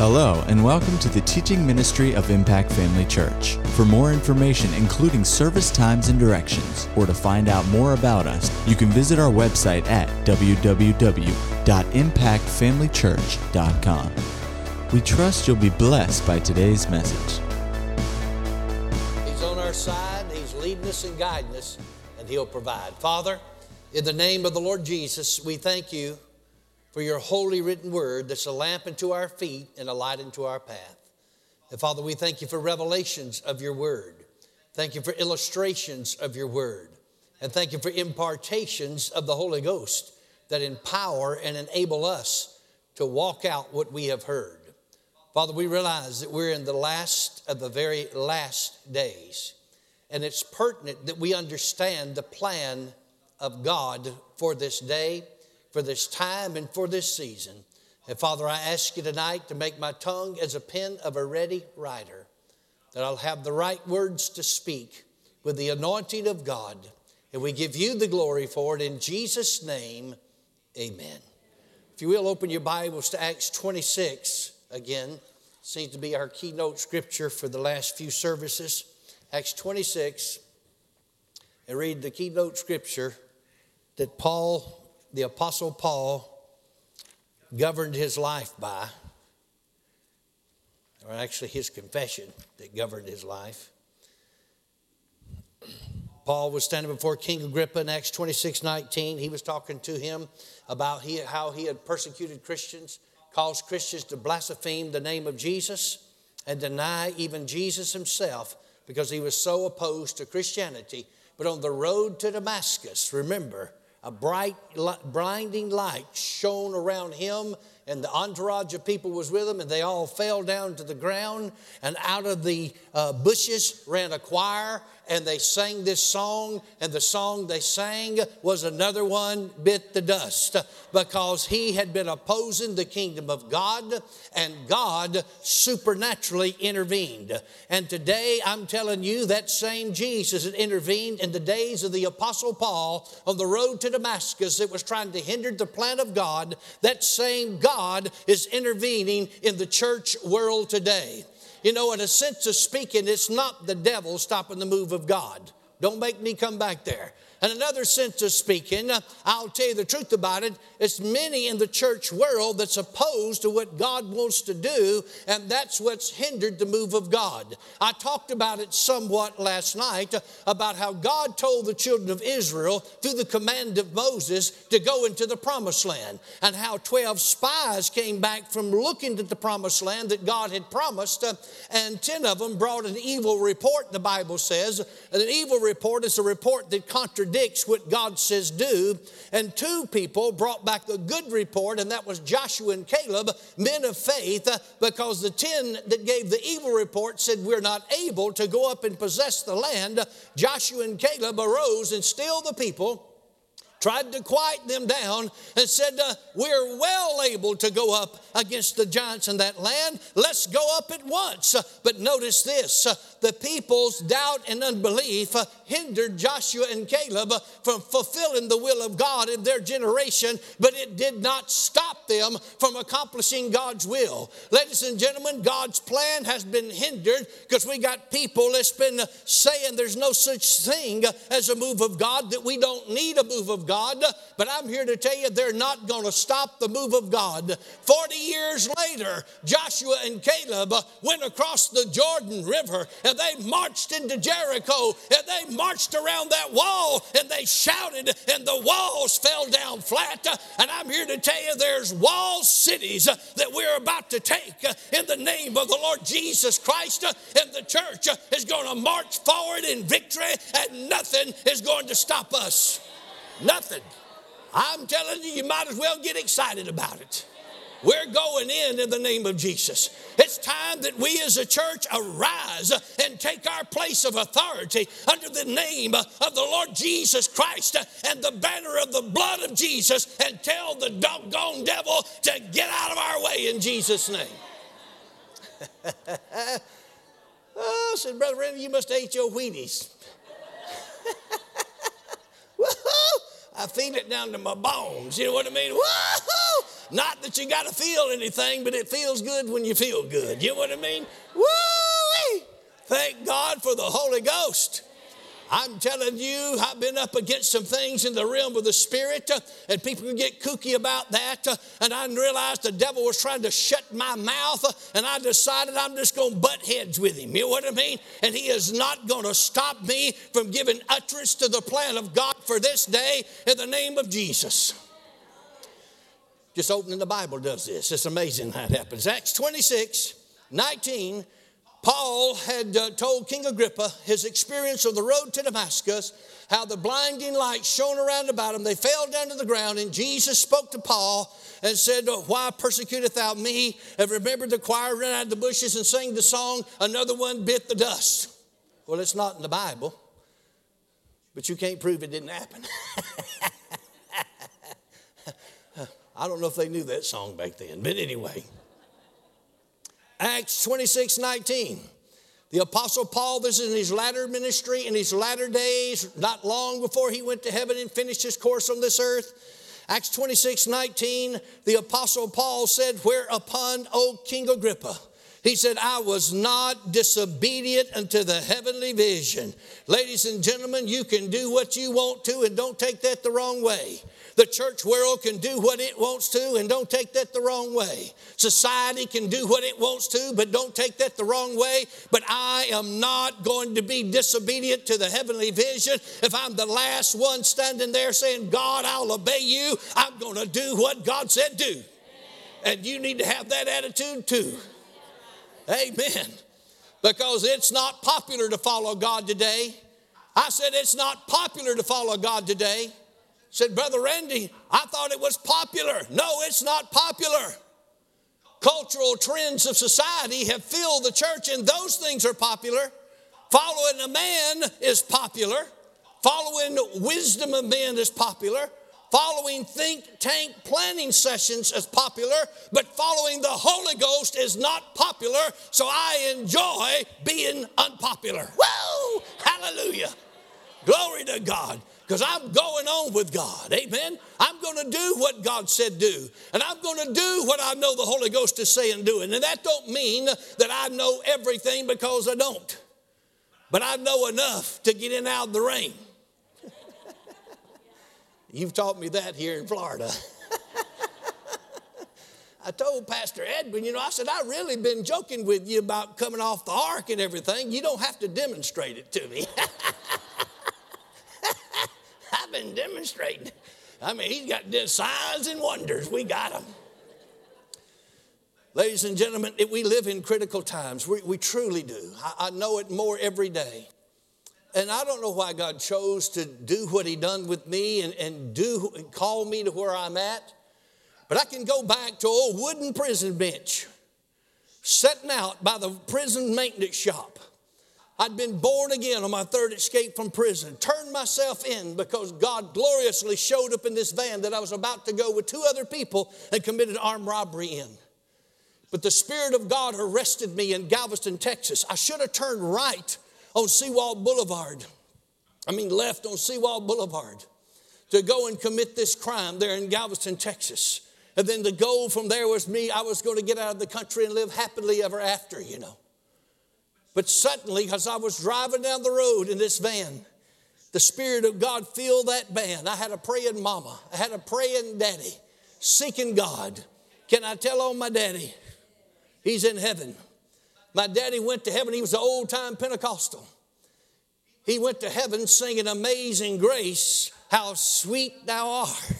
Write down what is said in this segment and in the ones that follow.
Hello, and welcome to the teaching ministry of Impact Family Church. For more information, including service times and directions, or to find out more about us, you can visit our website at www.impactfamilychurch.com. We trust you'll be blessed by today's message. He's on our side, He's leading us and guiding us, and He'll provide. Father, in the name of the Lord Jesus, we thank you for your holy written word that's a lamp unto our feet and a light unto our path. And Father, we thank you for revelations of your word. Thank you for illustrations of your word. And thank you for impartations of the Holy Ghost that empower and enable us to walk out what we have heard. Father, we realize that we're in the last of the very last days. And it's pertinent that we understand the plan of God for this day for this time and for this season. And Father, I ask you tonight to make my tongue as a pen of a ready writer, that I'll have the right words to speak with the anointing of God. And we give you the glory for it in Jesus' name, amen. If you will, open your Bibles to Acts 26 again. Seems to be our keynote scripture for the last few services. Acts 26, and read the keynote scripture that Paul the Apostle Paul governed his life by, or actually his confession that governed his life. Paul was standing before King Agrippa in Acts 26 19. He was talking to him about he, how he had persecuted Christians, caused Christians to blaspheme the name of Jesus and deny even Jesus himself because he was so opposed to Christianity. But on the road to Damascus, remember, a bright, blinding light shone around him and the entourage of people was with him and they all fell down to the ground and out of the uh, bushes ran a choir and they sang this song, and the song they sang was another one bit the dust because he had been opposing the kingdom of God, and God supernaturally intervened. And today I'm telling you that same Jesus that intervened in the days of the Apostle Paul on the road to Damascus that was trying to hinder the plan of God, that same God is intervening in the church world today. You know, in a sense of speaking, it's not the devil stopping the move of God. Don't make me come back there. In another sense of speaking, uh, I'll tell you the truth about it. It's many in the church world that's opposed to what God wants to do, and that's what's hindered the move of God. I talked about it somewhat last night uh, about how God told the children of Israel through the command of Moses to go into the promised land, and how 12 spies came back from looking at the promised land that God had promised, uh, and 10 of them brought an evil report, the Bible says. And an evil report is a report that contradicts contradicts what God says do. And two people brought back a good report, and that was Joshua and Caleb, men of faith, because the ten that gave the evil report said, We're not able to go up and possess the land. Joshua and Caleb arose and still the people tried to quiet them down and said, uh, We're well able to go up against the giants in that land. Let's go up at once. But notice this the people's doubt and unbelief hindered Joshua and Caleb from fulfilling the will of God in their generation, but it did not stop them from accomplishing God's will. Ladies and gentlemen, God's plan has been hindered because we got people that's been saying there's no such thing as a move of God, that we don't need a move of God, but I'm here to tell you they're not going to stop the move of God. 40 years later, Joshua and Caleb went across the Jordan River and they marched into Jericho and they marched around that wall and they shouted and the walls fell down flat. And I'm here to tell you there's wall cities that we're about to take in the name of the Lord Jesus Christ and the church is going to march forward in victory and nothing is going to stop us. Nothing. I'm telling you, you might as well get excited about it. We're going in in the name of Jesus. It's time that we as a church arise and take our place of authority under the name of the Lord Jesus Christ and the banner of the blood of Jesus and tell the doggone devil to get out of our way in Jesus' name. oh, said Brother Randy, you must have ate your Wheaties. I feel it down to my bones. You know what I mean? Not that you got to feel anything, but it feels good when you feel good. You know what I mean? Woo! Thank God for the Holy Ghost. I'm telling you, I've been up against some things in the realm of the spirit, uh, and people can get kooky about that. Uh, and I realized the devil was trying to shut my mouth, uh, and I decided I'm just going to butt heads with him. You know what I mean? And he is not going to stop me from giving utterance to the plan of God for this day in the name of Jesus. Just opening the Bible does this. It's amazing how it happens. Acts 26, 19 Paul had uh, told King Agrippa his experience on the road to Damascus, how the blinding light shone around about him. They fell down to the ground, and Jesus spoke to Paul and said, Why persecutest thou me? And remembered the choir ran out of the bushes and sang the song, Another one bit the dust. Well, it's not in the Bible, but you can't prove it didn't happen. I don't know if they knew that song back then, but anyway. Acts 26 19. The Apostle Paul, this is in his latter ministry, in his latter days, not long before he went to heaven and finished his course on this earth. Acts 26 19, the Apostle Paul said, Whereupon, O King Agrippa, he said, I was not disobedient unto the heavenly vision. Ladies and gentlemen, you can do what you want to and don't take that the wrong way. The church world can do what it wants to, and don't take that the wrong way. Society can do what it wants to, but don't take that the wrong way. But I am not going to be disobedient to the heavenly vision. If I'm the last one standing there saying, God, I'll obey you, I'm going to do what God said do. And you need to have that attitude too. Amen. Because it's not popular to follow God today. I said it's not popular to follow God today. Said, Brother Randy, I thought it was popular. No, it's not popular. Cultural trends of society have filled the church, and those things are popular. Following a man is popular. Following wisdom of men is popular. Following think tank planning sessions is popular, but following the Holy Ghost is not popular, so I enjoy being unpopular. Whoa! Hallelujah. Glory to God because I'm going on with God. Amen. I'm going to do what God said do. And I'm going to do what I know the Holy Ghost is saying doing. And that don't mean that I know everything because I don't. But I know enough to get in out of the rain. You've taught me that here in Florida. I told Pastor Edwin, you know, I said, I've really been joking with you about coming off the ark and everything. You don't have to demonstrate it to me. I've been demonstrating. I mean, he's got signs and wonders. We got them. Ladies and gentlemen, we live in critical times. We, we truly do. I, I know it more every day. And I don't know why God chose to do what He done with me and, and do and call me to where I'm at. But I can go back to old wooden prison bench, sitting out by the prison maintenance shop. I'd been born again on my third escape from prison, turned myself in because God gloriously showed up in this van that I was about to go with two other people and committed armed robbery in. But the Spirit of God arrested me in Galveston, Texas. I should have turned right on Seawall Boulevard. I mean, left on Seawall Boulevard to go and commit this crime there in Galveston, Texas. And then the goal from there was me, I was going to get out of the country and live happily ever after, you know. But suddenly, as I was driving down the road in this van, the Spirit of God filled that van. I had a praying mama, I had a praying daddy, seeking God. Can I tell on my daddy? He's in heaven. My daddy went to heaven, he was an old time Pentecostal. He went to heaven singing Amazing Grace, how sweet thou art.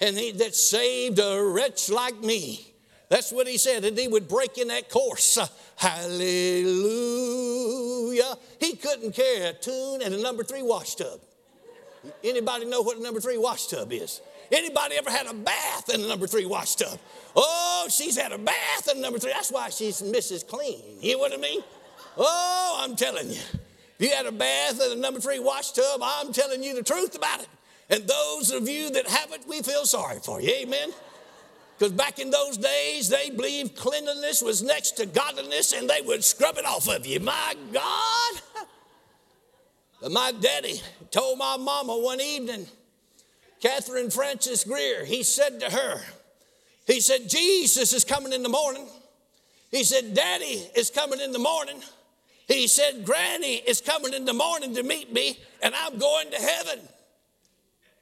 And he that saved a wretch like me. That's what he said. And he would break in that course. Hallelujah. He couldn't carry a tune and a number three wash tub. Anybody know what a number three wash tub is? Anybody ever had a bath in a number three wash tub? Oh, she's had a bath in a number three. That's why she's Mrs. Clean. You know what I mean? Oh, I'm telling you. If you had a bath in a number three wash tub, I'm telling you the truth about it. And those of you that haven't, we feel sorry for you. Amen. Because back in those days, they believed cleanliness was next to godliness and they would scrub it off of you. My God. But my daddy told my mama one evening, Catherine Frances Greer, he said to her, He said, Jesus is coming in the morning. He said, Daddy is coming in the morning. He said, Granny is coming in the morning to meet me, and I'm going to heaven.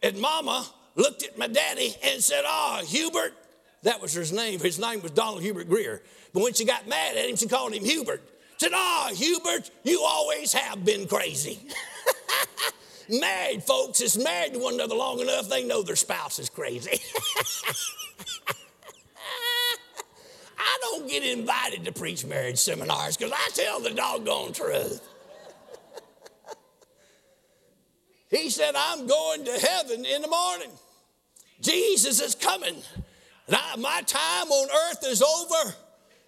And Mama looked at my daddy and said, Ah, oh, Hubert. That was his name. His name was Donald Hubert Greer. But when she got mad at him, she called him Hubert. Said, Ah, oh, Hubert, you always have been crazy. married folks is married to one another long enough, they know their spouse is crazy. I don't get invited to preach marriage seminars because I tell the doggone truth. he said, I'm going to heaven in the morning. Jesus is coming. My time on earth is over.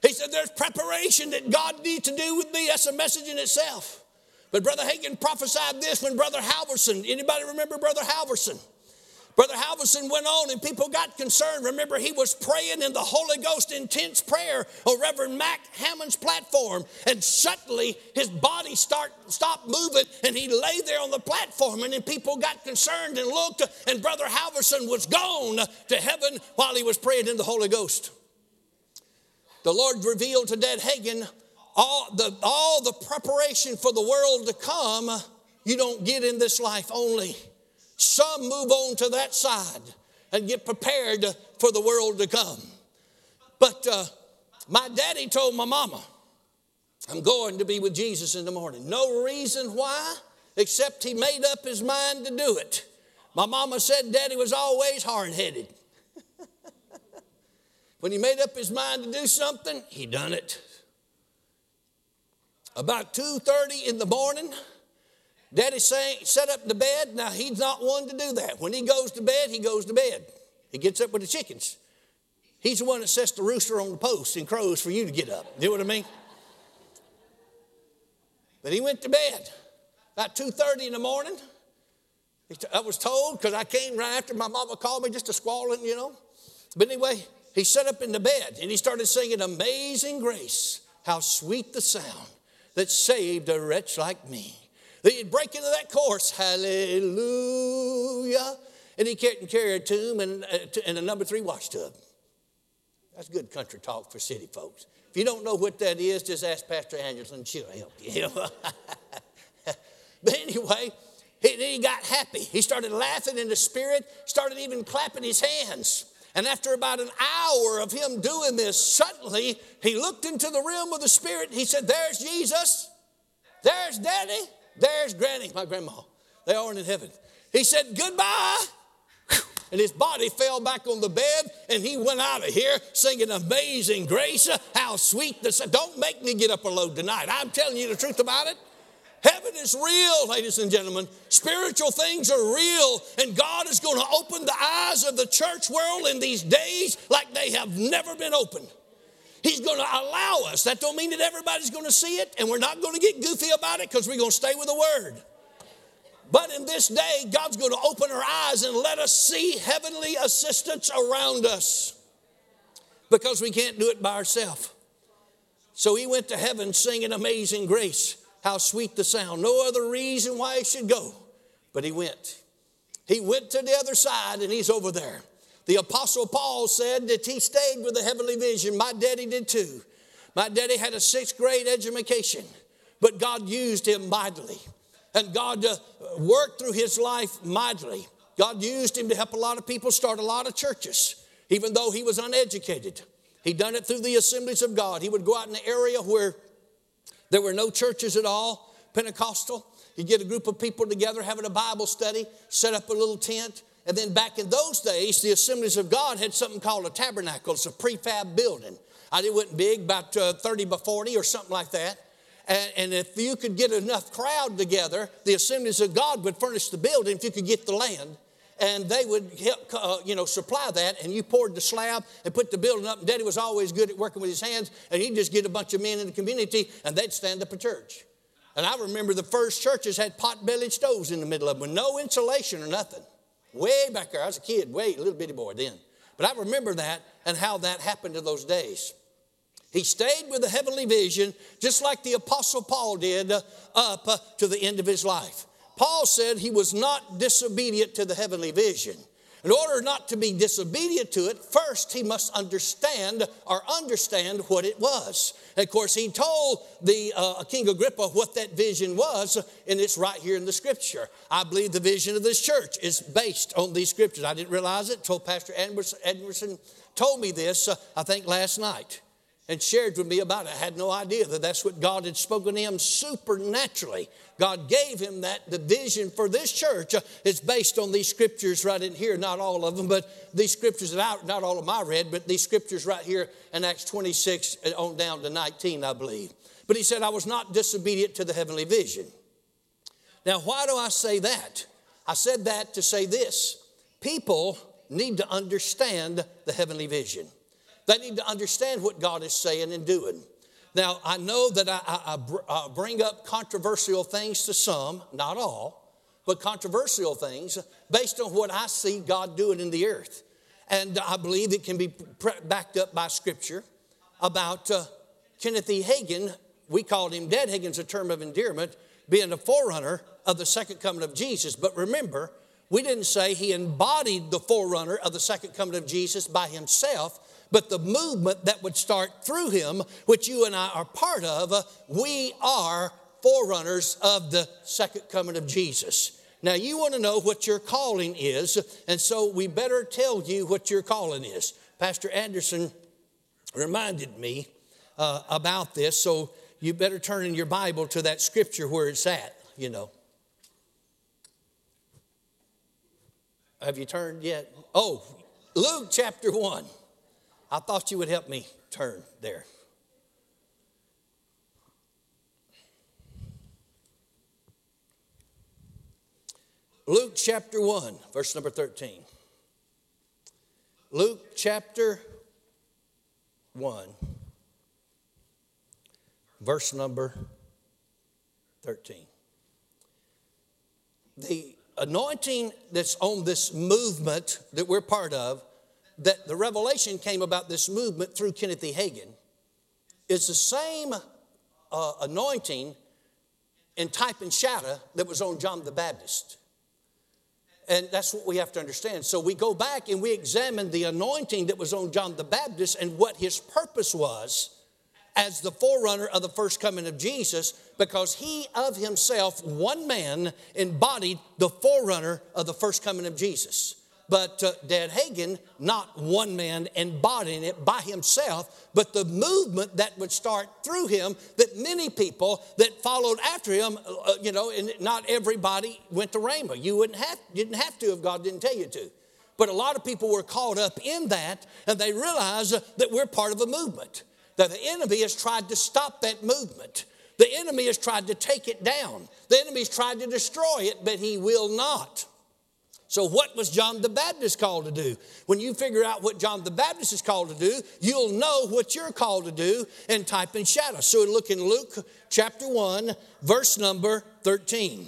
He said, There's preparation that God needs to do with me. That's a message in itself. But Brother Hagin prophesied this when Brother Halverson, anybody remember Brother Halverson? Brother Halverson went on and people got concerned. Remember, he was praying in the Holy Ghost intense prayer on Reverend Mac Hammond's platform. And suddenly his body start, stopped moving and he lay there on the platform. And then people got concerned and looked, and Brother Halverson was gone to heaven while he was praying in the Holy Ghost. The Lord revealed to Dad Hagin all the, all the preparation for the world to come, you don't get in this life only. Some move on to that side and get prepared for the world to come. But uh, my daddy told my mama, I'm going to be with Jesus in the morning. No reason why, except he made up his mind to do it. My mama said daddy was always hard headed. when he made up his mind to do something, he done it. About 2:30 in the morning, Daddy set up the bed. Now, he's not one to do that. When he goes to bed, he goes to bed. He gets up with the chickens. He's the one that sets the rooster on the post and crows for you to get up. You know what I mean? But he went to bed about 2.30 in the morning. I was told because I came right after my mama called me just to squalling, you know. But anyway, he sat up in the bed and he started singing Amazing Grace. How sweet the sound that saved a wretch like me. He'd break into that chorus, hallelujah. And he couldn't carry a tomb and, uh, and a number three wash tub. That's good country talk for city folks. If you don't know what that is, just ask Pastor Anderson, she'll help you. but anyway, he, he got happy. He started laughing in the spirit, started even clapping his hands. And after about an hour of him doing this, suddenly he looked into the realm of the spirit. He said, There's Jesus. There's Daddy. There's Granny, my grandma. They aren't in heaven. He said, Goodbye. And his body fell back on the bed, and he went out of here singing Amazing Grace. How sweet this. Don't make me get up a load tonight. I'm telling you the truth about it. Heaven is real, ladies and gentlemen. Spiritual things are real, and God is going to open the eyes of the church world in these days like they have never been opened. He's going to allow us. That don't mean that everybody's going to see it, and we're not going to get goofy about it because we're going to stay with the Word. But in this day, God's going to open our eyes and let us see heavenly assistance around us because we can't do it by ourselves. So he went to heaven singing Amazing Grace. How sweet the sound. No other reason why he should go, but he went. He went to the other side and he's over there. The Apostle Paul said that he stayed with the heavenly vision. My daddy did too. My daddy had a sixth grade education, but God used him mightily. And God uh, worked through his life mightily. God used him to help a lot of people start a lot of churches, even though he was uneducated. He done it through the assemblies of God. He would go out in the area where there were no churches at all, Pentecostal. He'd get a group of people together having a Bible study, set up a little tent, and then back in those days, the assemblies of God had something called a tabernacle. It's a prefab building. I it wasn't big, about uh, 30 by 40 or something like that. And, and, if you could get enough crowd together, the assemblies of God would furnish the building if you could get the land. And they would help, uh, you know, supply that. And you poured the slab and put the building up. And Daddy was always good at working with his hands. And he'd just get a bunch of men in the community and they'd stand up a church. And I remember the first churches had pot-bellied stoves in the middle of them with no insulation or nothing way back there. I was a kid, way a little bitty boy then. But I remember that and how that happened in those days. He stayed with the heavenly vision just like the Apostle Paul did uh, up uh, to the end of his life. Paul said he was not disobedient to the heavenly vision. In order not to be disobedient to it, first he must understand or understand what it was. And of course, he told the uh, King Agrippa what that vision was, and it's right here in the scripture. I believe the vision of this church is based on these scriptures. I didn't realize it. Told Pastor Edmondson told me this, uh, I think last night and shared with me about it. I had no idea that that's what God had spoken to him supernaturally. God gave him that. The vision for this church uh, is based on these scriptures right in here, not all of them, but these scriptures that I, not all of I read, but these scriptures right here in Acts 26 uh, on down to 19, I believe. But he said, I was not disobedient to the heavenly vision. Now, why do I say that? I said that to say this people need to understand the heavenly vision. They need to understand what God is saying and doing. Now, I know that I, I, I, bring up controversial things to some, not all, but controversial things based on what I see God doing in the earth. And I believe it can be backed up by Scripture about uh, Kenneth E. Hagin. We called him Dad Hagin's a term of endearment, being a forerunner of the second coming of Jesus. But remember, we didn't say he embodied the forerunner of the second coming of Jesus by himself but the movement that would start through him, which you and I are part of, uh, we are forerunners of the second coming of Jesus. Now, you want to know what your calling is, and so we better tell you what your calling is. Pastor Anderson reminded me uh, about this, so you better turn in your Bible to that scripture where it's at, you know. Have you turned yet? Oh, Luke chapter 1. I thought you would help me turn there. Luke chapter 1, verse number 13. Luke chapter 1, verse number 13. The anointing that's on this movement that we're part of that the revelation came about this movement through Kenneth E. Hagin is the same uh, anointing in type and shadow that was on John the Baptist. And that's what we have to understand. So we go back and we examine the anointing that was on John the Baptist and what his purpose was as the forerunner of the first coming of Jesus because he of himself, one man, embodied the forerunner of the first coming of Jesus but uh, Dad Hagin, not one man embodying it by himself, but the movement that would start through him, that many people that followed after him, uh, you know, and not everybody went to Rhema. You wouldn't have, didn't have to if God didn't tell you to. But a lot of people were caught up in that, and they realize that we're part of a movement, that the enemy has tried to stop that movement. The enemy has tried to take it down. The enemy has tried to destroy it, but he will not. So, what was John the Baptist called to do? When you figure out what John the Baptist is called to do, you'll know what you're called to do in type and shadow. So, look in Luke chapter 1, verse number 13.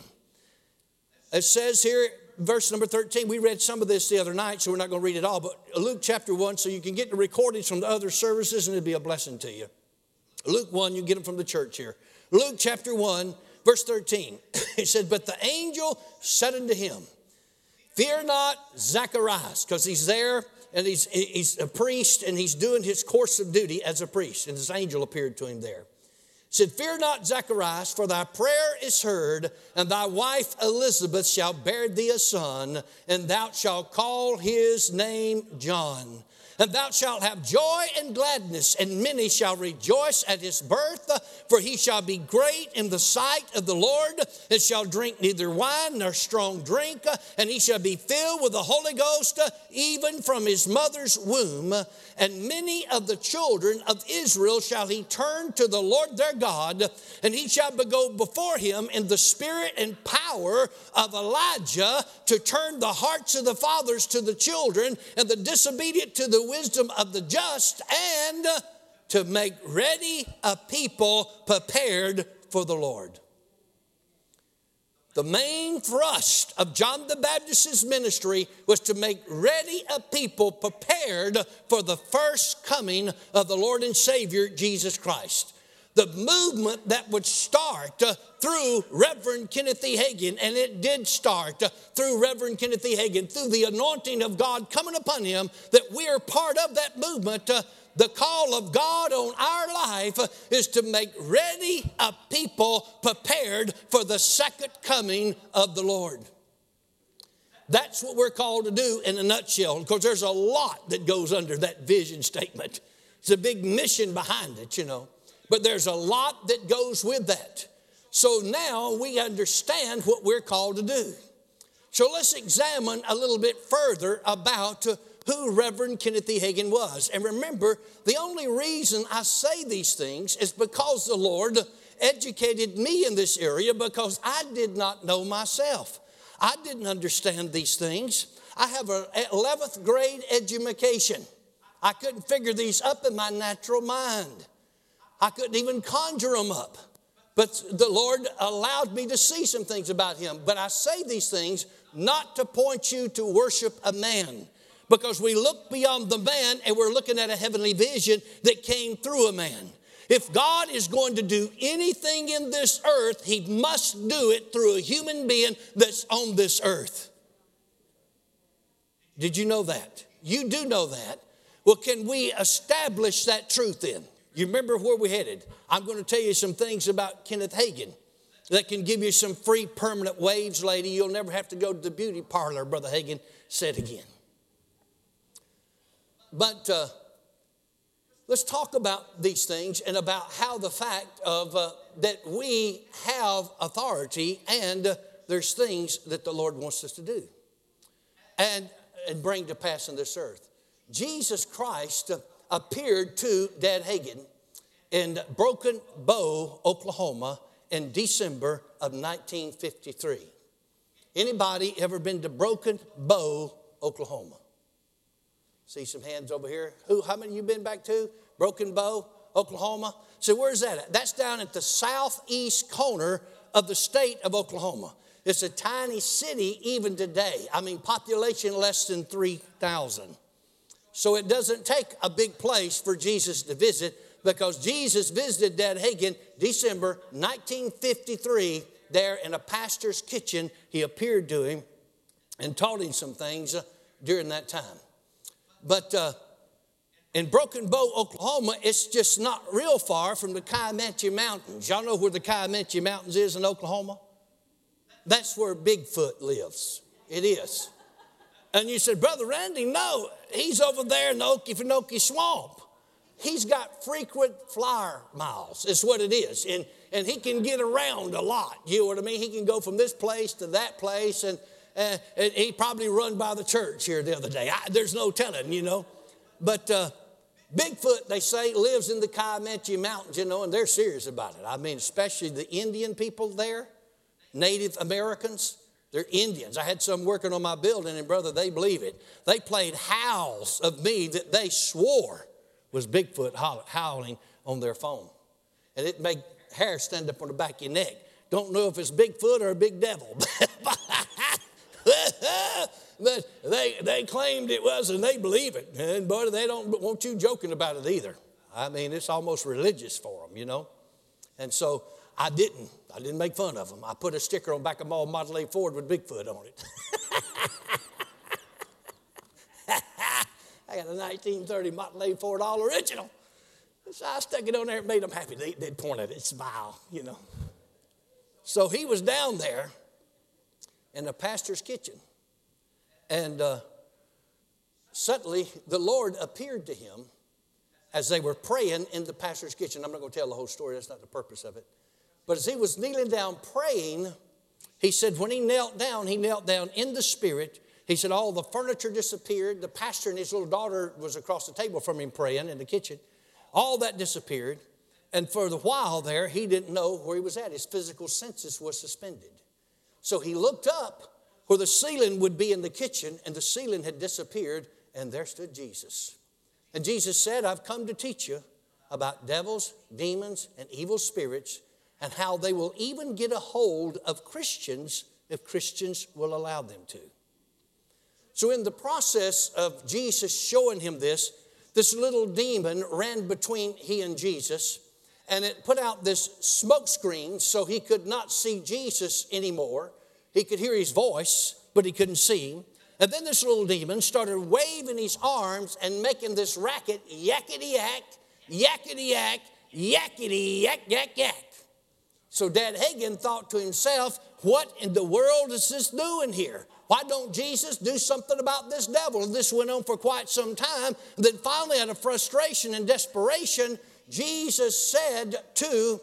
It says here, verse number 13, we read some of this the other night, so we're not going to read it all, but Luke chapter 1, so you can get the recordings from the other services and it'll be a blessing to you. Luke 1, you get them from the church here. Luke chapter 1, verse 13, it said, But the angel said unto him, Fear not Zacharias, because he's there and he's, he's a priest and he's doing his course of duty as a priest. And this angel appeared to him there. Said, Fear not, Zacharias, for thy prayer is heard, and thy wife Elizabeth shall bear thee a son, and thou shalt call his name John and thou shalt have joy and gladness, and many shall rejoice at his birth, for he shall be great in the sight of the Lord, and shall drink neither wine nor strong drink, and he shall be filled with the Holy Ghost, even from his mother's womb. And many of the children of Israel shall he turn to the Lord their God, and he shall go before him in the spirit and power of Elijah to turn the hearts of the fathers to the children, and the disobedient to the wisdom of the just and to make ready a people prepared for the Lord. The main thrust of John the Baptist's ministry was to make ready a people prepared for the first coming of the Lord and Savior Jesus Christ. the movement that would start uh, through Reverend Kenneth E. Hagin, and it did start uh, through Reverend Kenneth E. Hagin, through the anointing of God coming upon him, that we are part of that movement. The call of God on our life is to make ready a people prepared for the second coming of the Lord. That's what we're called to do in a nutshell, because there's a lot that goes under that vision statement. It's a big mission behind it, you know. But there's a lot that goes with that. So now we understand what we're called to do. So let's examine a little bit further about who Reverend Kenneth E. Hagin was. And remember, the only reason I say these things is because the Lord educated me in this area because I did not know myself. I didn't understand these things. I have an 11th grade education. I couldn't figure these up in my natural mind. I couldn't even conjure them up. But the Lord allowed me to see some things about Him. But I say these things not to point you to worship a man, because we look beyond the man and we're looking at a heavenly vision that came through a man. If God is going to do anything in this earth, He must do it through a human being that's on this earth. Did you know that? You do know that. Well, can we establish that truth then? You remember where we headed? I'm going to tell you some things about Kenneth Hagin that can give you some free permanent waves, lady. You'll never have to go to the beauty parlor, Brother Hagin said again. But uh, let's talk about these things and about how the fact of uh, that we have authority and uh, there's things that the Lord wants us to do and, and bring to pass in this earth. Jesus Christ appeared to Dad Hagin in Broken Bow, Oklahoma in December of 1953. Anybody ever been to Broken Bow, Oklahoma? See some hands over here. Who? How many you been back to? Broken Bow, Oklahoma. So where's that at? That's down at the southeast corner of the state of Oklahoma. It's a tiny city even today. I mean, population less than 3,000. So it doesn't take a big place for Jesus to visit because Jesus visited Dad Hagin December 1953 there in a pastor's kitchen. He appeared to him and taught him some things uh, during that time. But uh, in Broken Bow, Oklahoma, it's just not real far from the Kiamichi Mountains. Y'all know where the Kiamichi Mountains is in Oklahoma? That's where Bigfoot lives. It is. And you said, Brother Randy, no, he's over there in the Okefenokee Swamp. He's got frequent flyer miles, is what it is. And, and he can get around a lot. You know what I mean? He can go from this place to that place. And, he probably run by the church here the other day. I, there's no telling, you know. But uh, Bigfoot, they say, lives in the Kiamichi Mountains, you know, and they're serious about it. I mean, especially the Indian people there, Native Americans. They're Indians. I had some working on my building, and brother, they believe it. They played howls of me that they swore was Bigfoot howling on their phone. And it made hair stand up on the back of your neck. Don't know if it's Bigfoot or a big devil. but they, they claimed it was, and they believe it. And boy, they don't want you joking about it either. I mean, it's almost religious for them, you know. And so I didn't. I didn't make fun of them. I put a sticker on back of my Model A Ford with Bigfoot on it. I got a 1930 Model A Ford all original. So I stuck it on there and made them happy. They, would point at it, smile, you know. So he was down there in the pastor's kitchen. And uh, suddenly the Lord appeared to him as they were praying in the pastor's kitchen. I'm not going to tell the whole story, that's not the purpose of it. But as he was kneeling down praying, he said, when he knelt down, he knelt down in the spirit. He said, all the furniture disappeared. The pastor and his little daughter was across the table from him praying in the kitchen. All that disappeared. And for the while there, he didn't know where he was at. His physical senses was suspended. So he looked up where the ceiling would be in the kitchen, and the ceiling had disappeared, and there stood Jesus. And Jesus said, I've come to teach you about devils, demons, and evil spirits, and how they will even get a hold of Christians if Christians will allow them to. So, in the process of Jesus showing him this, this little demon ran between he and Jesus, and it put out this smoke screen so he could not see Jesus anymore. He could hear his voice, but he couldn't see him. And then this little demon started waving his arms and making this racket yakety yak, yakety yak, yakety yak, yak, yak. So Dad Hagin thought to himself, what in the world is this doing here? Why don't Jesus do something about this devil? And this went on for quite some time. And then finally, out of frustration and desperation, Jesus said to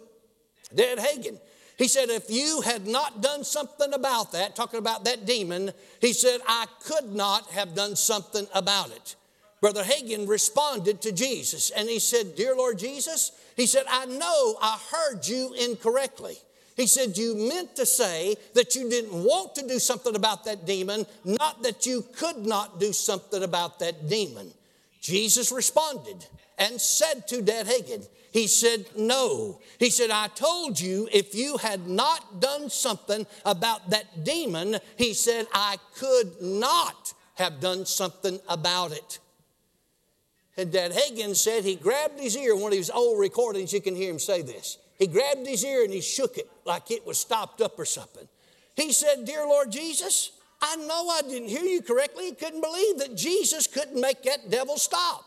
Dad Hagin, he said, if you had not done something about that, talking about that demon, he said, I could not have done something about it. Brother Hagin responded to Jesus and he said, Dear Lord Jesus, he said, I know I heard you incorrectly. He said, You meant to say that you didn't want to do something about that demon, not that you could not do something about that demon. Jesus responded and said to Dad Hagin, He said, No. He said, I told you if you had not done something about that demon, he said, I could not have done something about it. And Dad Hagin said he grabbed his ear, one of his old recordings, you can hear him say this. He grabbed his ear and he shook it like it was stopped up or something. He said, Dear Lord Jesus, I know I didn't hear you correctly. He couldn't believe that Jesus couldn't make that devil stop.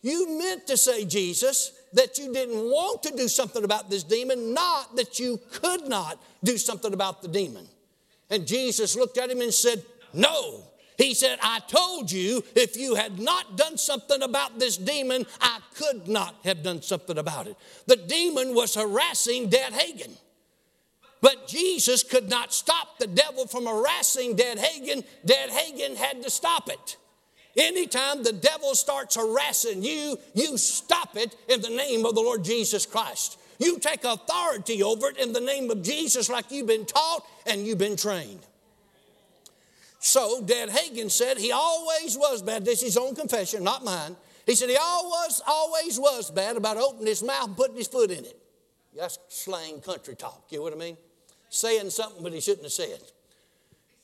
You meant to say, Jesus, that you didn't want to do something about this demon, not that you could not do something about the demon. And Jesus looked at him and said, No, he said, I told you if you had not done something about this demon, I could not have done something about it. The demon was harassing Dad Hagin. But Jesus could not stop the devil from harassing Dad Hagin. Dad Hagin had to stop it. Anytime the devil starts harassing you, you stop it in the name of the Lord Jesus Christ. You take authority over it in the name of Jesus, like you've been taught and you've been trained. So Dad Hagin said he always was bad. This is his own confession, not mine. He said he always, always was bad about opening his mouth and putting his foot in it. That's slang country talk, you know what I mean? Saying something but he shouldn't have said.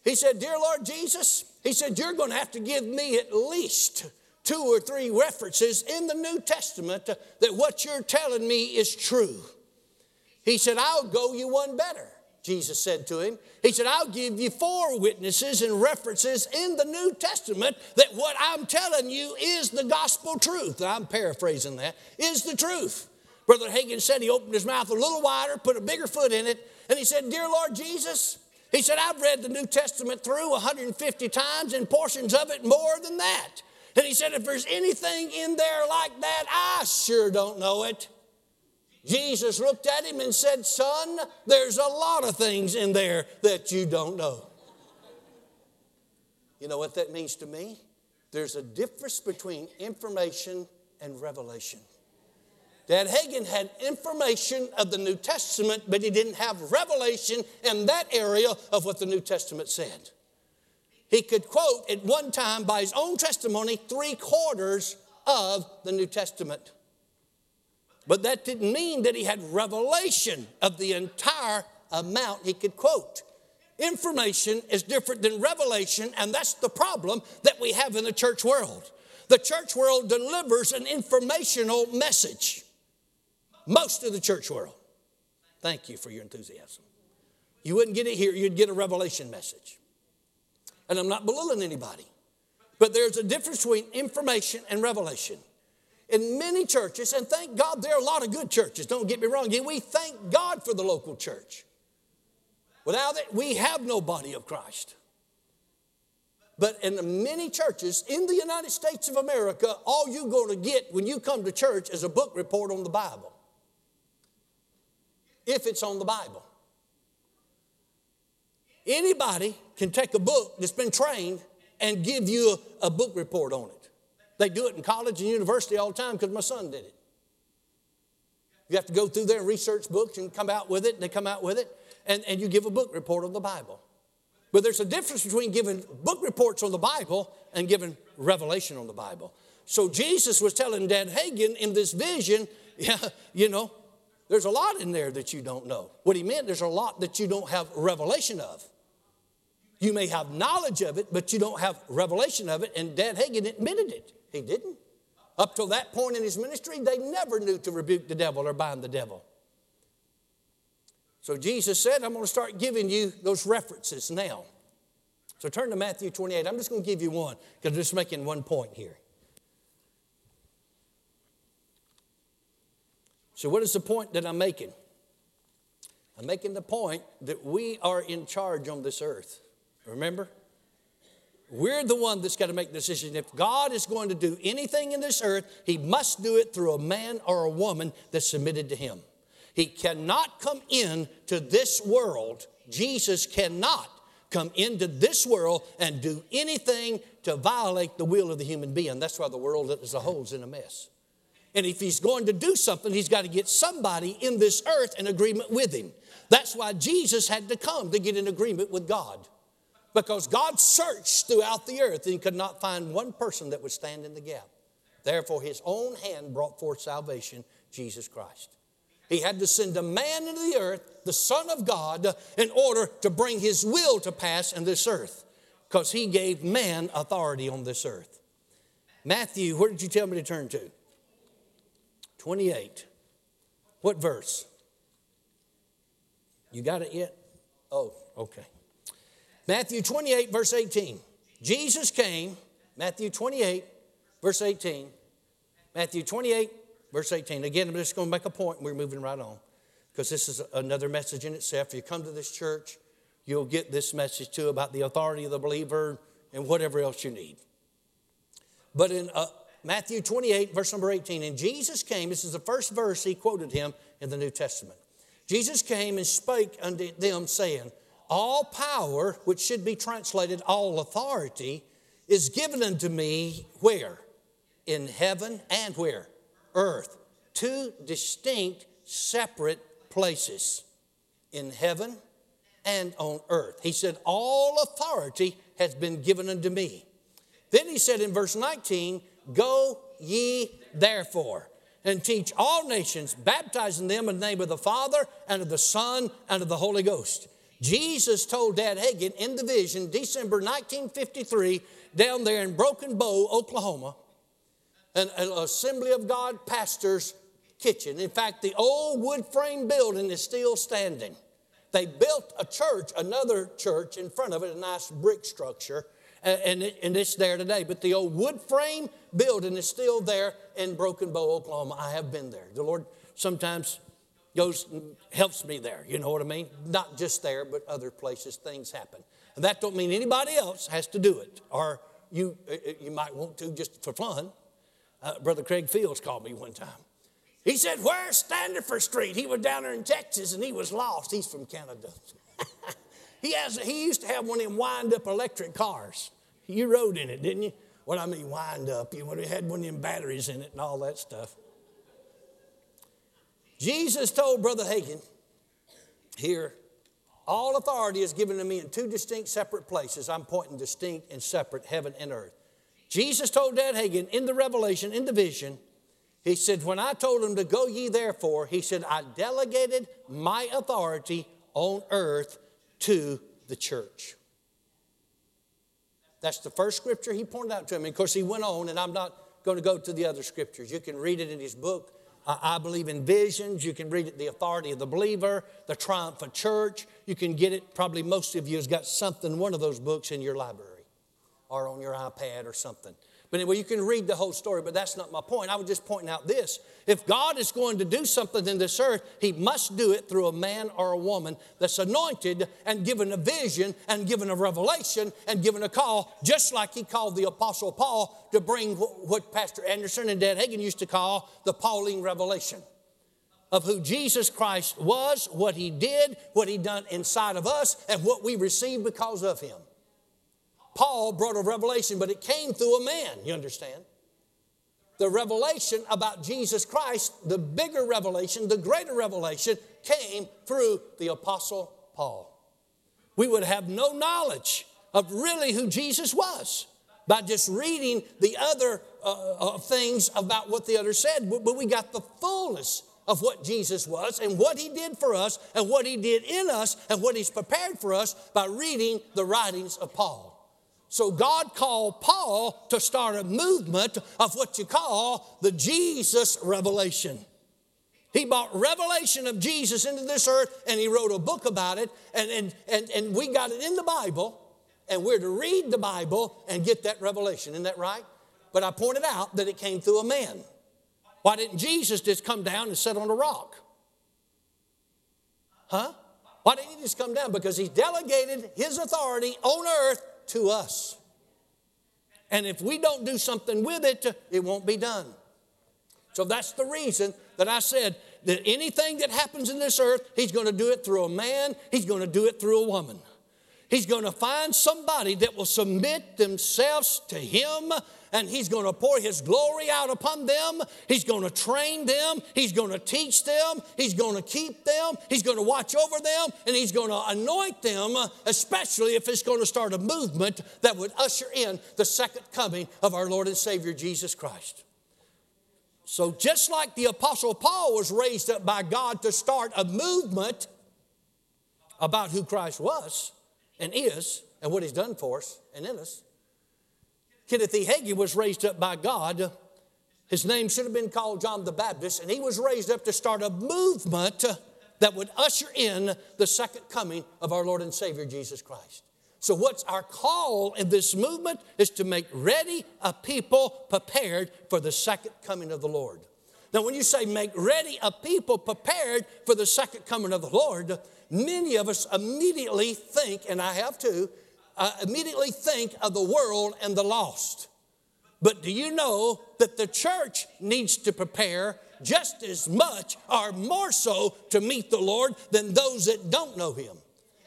He said, Dear Lord Jesus, he said, You're going to have to give me at least two or three references in the New Testament that what you're telling me is true. He said, I'll go you one better. Jesus said to him. He said, I'll give you four witnesses and references in the New Testament that what I'm telling you is the gospel truth. I'm paraphrasing that, is the truth. Brother Hagin said he opened his mouth a little wider, put a bigger foot in it, and he said, Dear Lord Jesus, he said, I've read the New Testament through 150 times and portions of it more than that. And he said, if there's anything in there like that, I sure don't know it. Jesus looked at him and said, Son, there's a lot of things in there that you don't know. You know what that means to me? There's a difference between information and revelation. Dad Hagin had information of the New Testament, but he didn't have revelation in that area of what the New Testament said. He could quote at one time, by his own testimony, three quarters of the New Testament. But that didn't mean that he had revelation of the entire amount he could quote. Information is different than revelation, and that's the problem that we have in the church world. The church world delivers an informational message. Most of the church world. Thank you for your enthusiasm. You wouldn't get it here, you'd get a revelation message. And I'm not belittling anybody, but there's a difference between information and revelation in many churches, and thank God there are a lot of good churches, don't get me wrong. We thank God for the local church. Without it, we have no body of Christ. But in many churches in the United States of America, all you're going to get when you come to church is a book report on the Bible. If it's on the Bible. Anybody can take a book that's been trained and give you a, a book report on it. They do it in college and university all the time because my son did it. You have to go through there and research books and come out with it, and they come out with it, and, and you give a book report on the Bible. But there's a difference between giving book reports on the Bible and giving revelation on the Bible. So Jesus was telling Dad Hagin in this vision, yeah, you know, there's a lot in there that you don't know. What he meant, there's a lot that you don't have revelation of. You may have knowledge of it, but you don't have revelation of it, and Dad Hagin admitted it. He didn't. Up till that point in his ministry, they never knew to rebuke the devil or bind the devil. So Jesus said, I'm going to start giving you those references now. So turn to Matthew 28. I'm just going to give you one because I'm just making one point here. So, what is the point that I'm making? I'm making the point that we are in charge on this earth. Remember? We're the one that's got to make the decision. If God is going to do anything in this earth, He must do it through a man or a woman that's submitted to Him. He cannot come in to this world. Jesus cannot come into this world and do anything to violate the will of the human being. That's why the world as a whole is in a mess. And if he's going to do something, he's got to get somebody in this earth in agreement with him. That's why Jesus had to come to get in agreement with God. Because God searched throughout the earth and could not find one person that would stand in the gap. Therefore, his own hand brought forth salvation, Jesus Christ. He had to send a man into the earth, the Son of God, in order to bring his will to pass in this earth. Because he gave man authority on this earth. Matthew, where did you tell me to turn to? 28. What verse? You got it yet? Oh, okay. Matthew 28, verse 18. Jesus came, Matthew 28, verse 18. Matthew 28, verse 18. Again, I'm just going to make a point and we're moving right on because this is another message in itself. If you come to this church, you'll get this message too about the authority of the believer and whatever else you need. But in uh, Matthew 28, verse number 18, and Jesus came, this is the first verse he quoted him in the New Testament. Jesus came and spake unto them, saying, All power, which should be translated all authority, is given unto me where? In heaven and where? Earth. Two distinct, separate places in heaven and on earth. He said, All authority has been given unto me. Then he said in verse 19, Go ye therefore and teach all nations, baptizing them in the name of the Father and of the Son and of the Holy Ghost. Jesus told Dad Hagin in the vision, December 1953, down there in Broken Bow, Oklahoma, an, an Assembly of God pastor's kitchen. In fact, the old wood frame building is still standing. They built a church, another church in front of it, a nice brick structure and, and it's there today. But the old wood frame building is still there in Broken Bow, Oklahoma. I have been there. The Lord sometimes goes helps me there. You know what I mean? Not just there, but other places things happen. And that don't mean anybody else has to do it, or you uh, uh, you might want to just for fun. Uh, Brother Craig Fields called me one time. He said, "Where's Standifer Street?" He was down there in Texas and he was lost. He's from Canada. He, has, he used to have one of them wind up electric cars. You rode in it, didn't you? What I mean, wind up. You had one of them batteries in it and all that stuff. Jesus told Brother Hagin here, all authority is given to me in two distinct separate places. I'm pointing distinct and separate, heaven and earth. Jesus told Dad Hagin in the revelation, in the vision, he said, When I told him to go ye therefore, he said, I delegated my authority on earth to the church. That's the first scripture he pointed out to him. And of course, he went on, and I'm not going to go to the other scriptures. You can read it in his book. I believe in visions. You can read it, The Authority of the Believer, The Triumph of Church. You can get it, probably most of you has got something, one of those books in your library or on your iPad or something. But anyway, you can read the whole story, but that's not my point. I was just pointing out this. If God is going to do something in this earth, He must do it through a man or a woman that's anointed and given a vision and given a revelation and given a call, just like He called the Apostle Paul to bring what Pastor Anderson and Dad Hagin used to call the Pauline revelation of who Jesus Christ was, what He did, what He done inside of us, and what we received because of Him. Paul brought a revelation, but it came through a man, you understand? The revelation about Jesus Christ, the bigger revelation, the greater revelation, came through the Apostle Paul. We would have no knowledge of really who Jesus was by just reading the other uh, uh, things about what the other said, but, but we got the fullness of what Jesus was and what he did for us and what he did in us and what he's prepared for us by reading the writings of Paul. So God called Paul to start a movement of what you call the Jesus revelation. He brought revelation of Jesus into this earth and he wrote a book about it, and, and, and, and we got it in the Bible, and we're to read the Bible and get that revelation. Isn't that right? But I pointed out that it came through a man. Why didn't Jesus just come down and sit on a rock? Huh? Why didn't he just come down? Because he delegated his authority on earth to us. And if we don't do something with it, it won't be done. So that's the reason that I said that anything that happens in this earth, he's going to do it through a man, he's going to do it through a woman. He's going to find somebody that will submit themselves to him and He's going to pour His glory out upon them. He's going to train them. He's going to teach them. He's going to keep them. He's going to watch over them. And He's going to anoint them, especially if it's going to start a movement that would usher in the second coming of our Lord and Savior Jesus Christ. So, just like the Apostle Paul was raised up by God to start a movement about who Christ was and is and what He's done for us and in us, Kenneth E. Hagin was raised up by God. His name should have been called John the Baptist, and he was raised up to start a movement that would usher in the second coming of our Lord and Savior Jesus Christ. So, what's our call in this movement is to make ready a people prepared for the second coming of the Lord. Now, when you say make ready a people prepared for the second coming of the Lord, many of us immediately think, and I have too, uh, immediately think of the world and the lost. But do you know that the church needs to prepare just as much or more so to meet the Lord than those that don't know Him?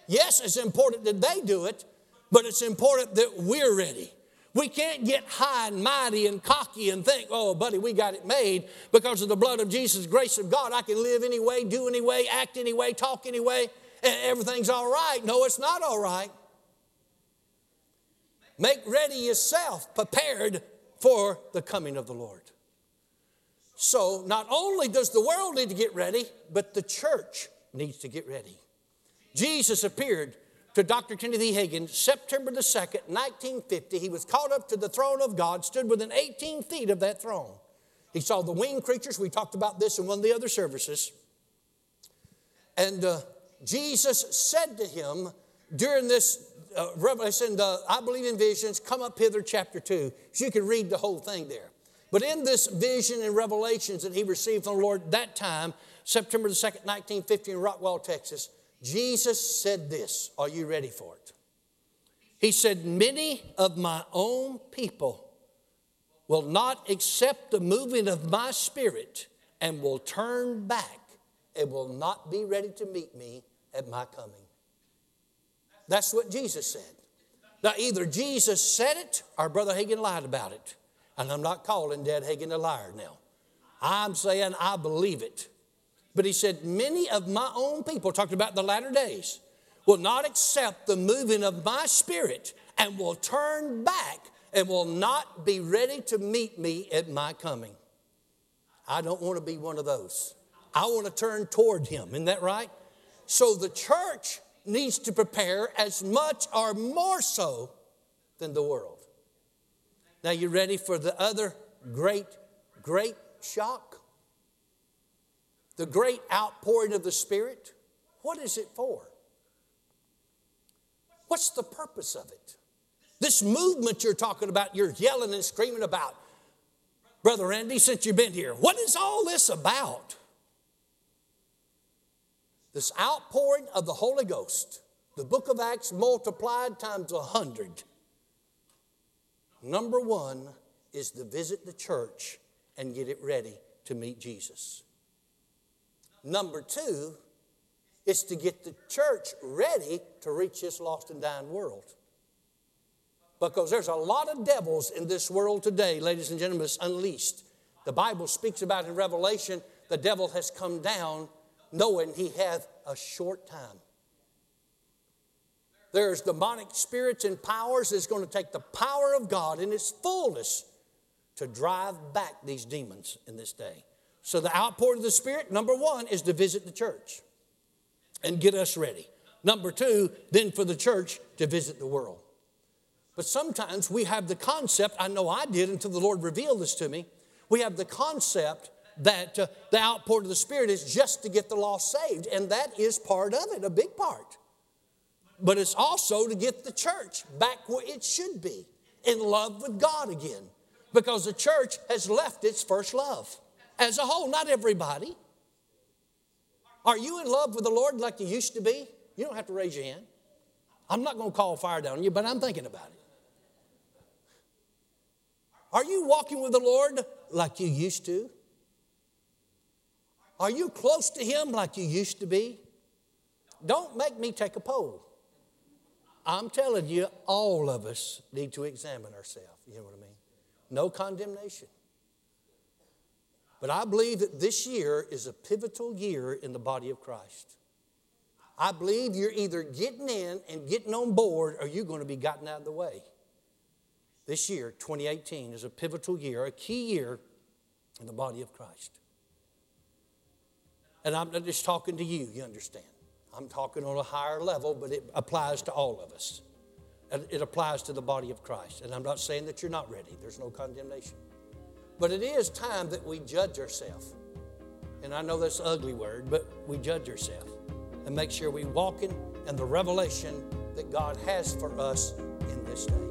Yes, it's important that they do it, but it's important that we're ready. We can't get high and mighty and cocky and think, oh, buddy, we got it made because of the blood of Jesus, grace of God. I can live any way, do any way, act any way, talk any way, and everything's all right. No, it's not all right. Make ready yourself, prepared for the coming of the Lord. So, not only does the world need to get ready, but the church needs to get ready. Jesus appeared to Dr. E. Hagin September the 2nd, 1950. He was caught up to the throne of God, stood within 18 feet of that throne. He saw the winged creatures. We talked about this in one of the other services. And uh, Jesus said to him during this uh, Revelation, I believe in visions, come up hither, chapter 2. So you can read the whole thing there. But in this vision and revelations that he received from the Lord that time, September the 2nd, 1950, in Rockwall, Texas, Jesus said this. Are you ready for it? He said, Many of my own people will not accept the moving of my spirit and will turn back and will not be ready to meet me at my coming. That's what Jesus said. Now, either Jesus said it or Brother Hagin lied about it. And I'm not calling Dad Hagin a liar now. I'm saying I believe it. But he said, Many of my own people, talking about the latter days, will not accept the moving of my spirit and will turn back and will not be ready to meet me at my coming. I don't want to be one of those. I want to turn toward him. Isn't that right? So the church needs to prepare as much or more so than the world. Now, you ready for the other great, great shock? The great outpouring of the Spirit? What is it for? What's the purpose of it? This movement you're talking about, you're yelling and screaming about. Brother Randy, since you've been here, what is all this about? This outpouring of the Holy Ghost, the book of Acts multiplied times a hundred. Number one is to visit the church and get it ready to meet Jesus. Number two is to get the church ready to reach this lost and dying world. Because there's a lot of devils in this world today, ladies and gentlemen, it's unleashed. The Bible speaks about in Revelation the devil has come down knowing he hath a short time. There's demonic spirits and powers that's going to take the power of God in its fullness to drive back these demons in this day. So, the outpouring of the Spirit, number one, is to visit the church and get us ready. Number two, then for the church to visit the world. But sometimes we have the concept, I know I did until the Lord revealed this to me. We have the concept that uh, the outpouring of the Spirit is just to get the lost saved, and that is part of it, a big part. But it's also to get the church back where it should be, in love with God again, because the church has left its first love as a whole, not everybody. Are you in love with the Lord like you used to be? You don't have to raise your hand. I'm not going to call fire down on you, but I'm thinking about it. Are you walking with the Lord like you used to? Are you close to Him like you used to be? Don't make me take a poll. I'm telling you, all of us need to examine ourselves. You know what I mean? No condemnation. But I believe that this year is a pivotal year in the body of Christ. I believe you're either getting in and getting on board or you're going to be gotten out of the way. This year, 2018, is a pivotal year, a key year in the body of Christ. And I'm not just talking to you, you understand. I'm talking on a higher level, but it applies to all of us. It applies to the body of Christ. And I'm not saying that you're not ready, there's no condemnation. But it is time that we judge ourselves. And I know that's an ugly word, but we judge ourselves and make sure we walk in, in the revelation that God has for us in this day.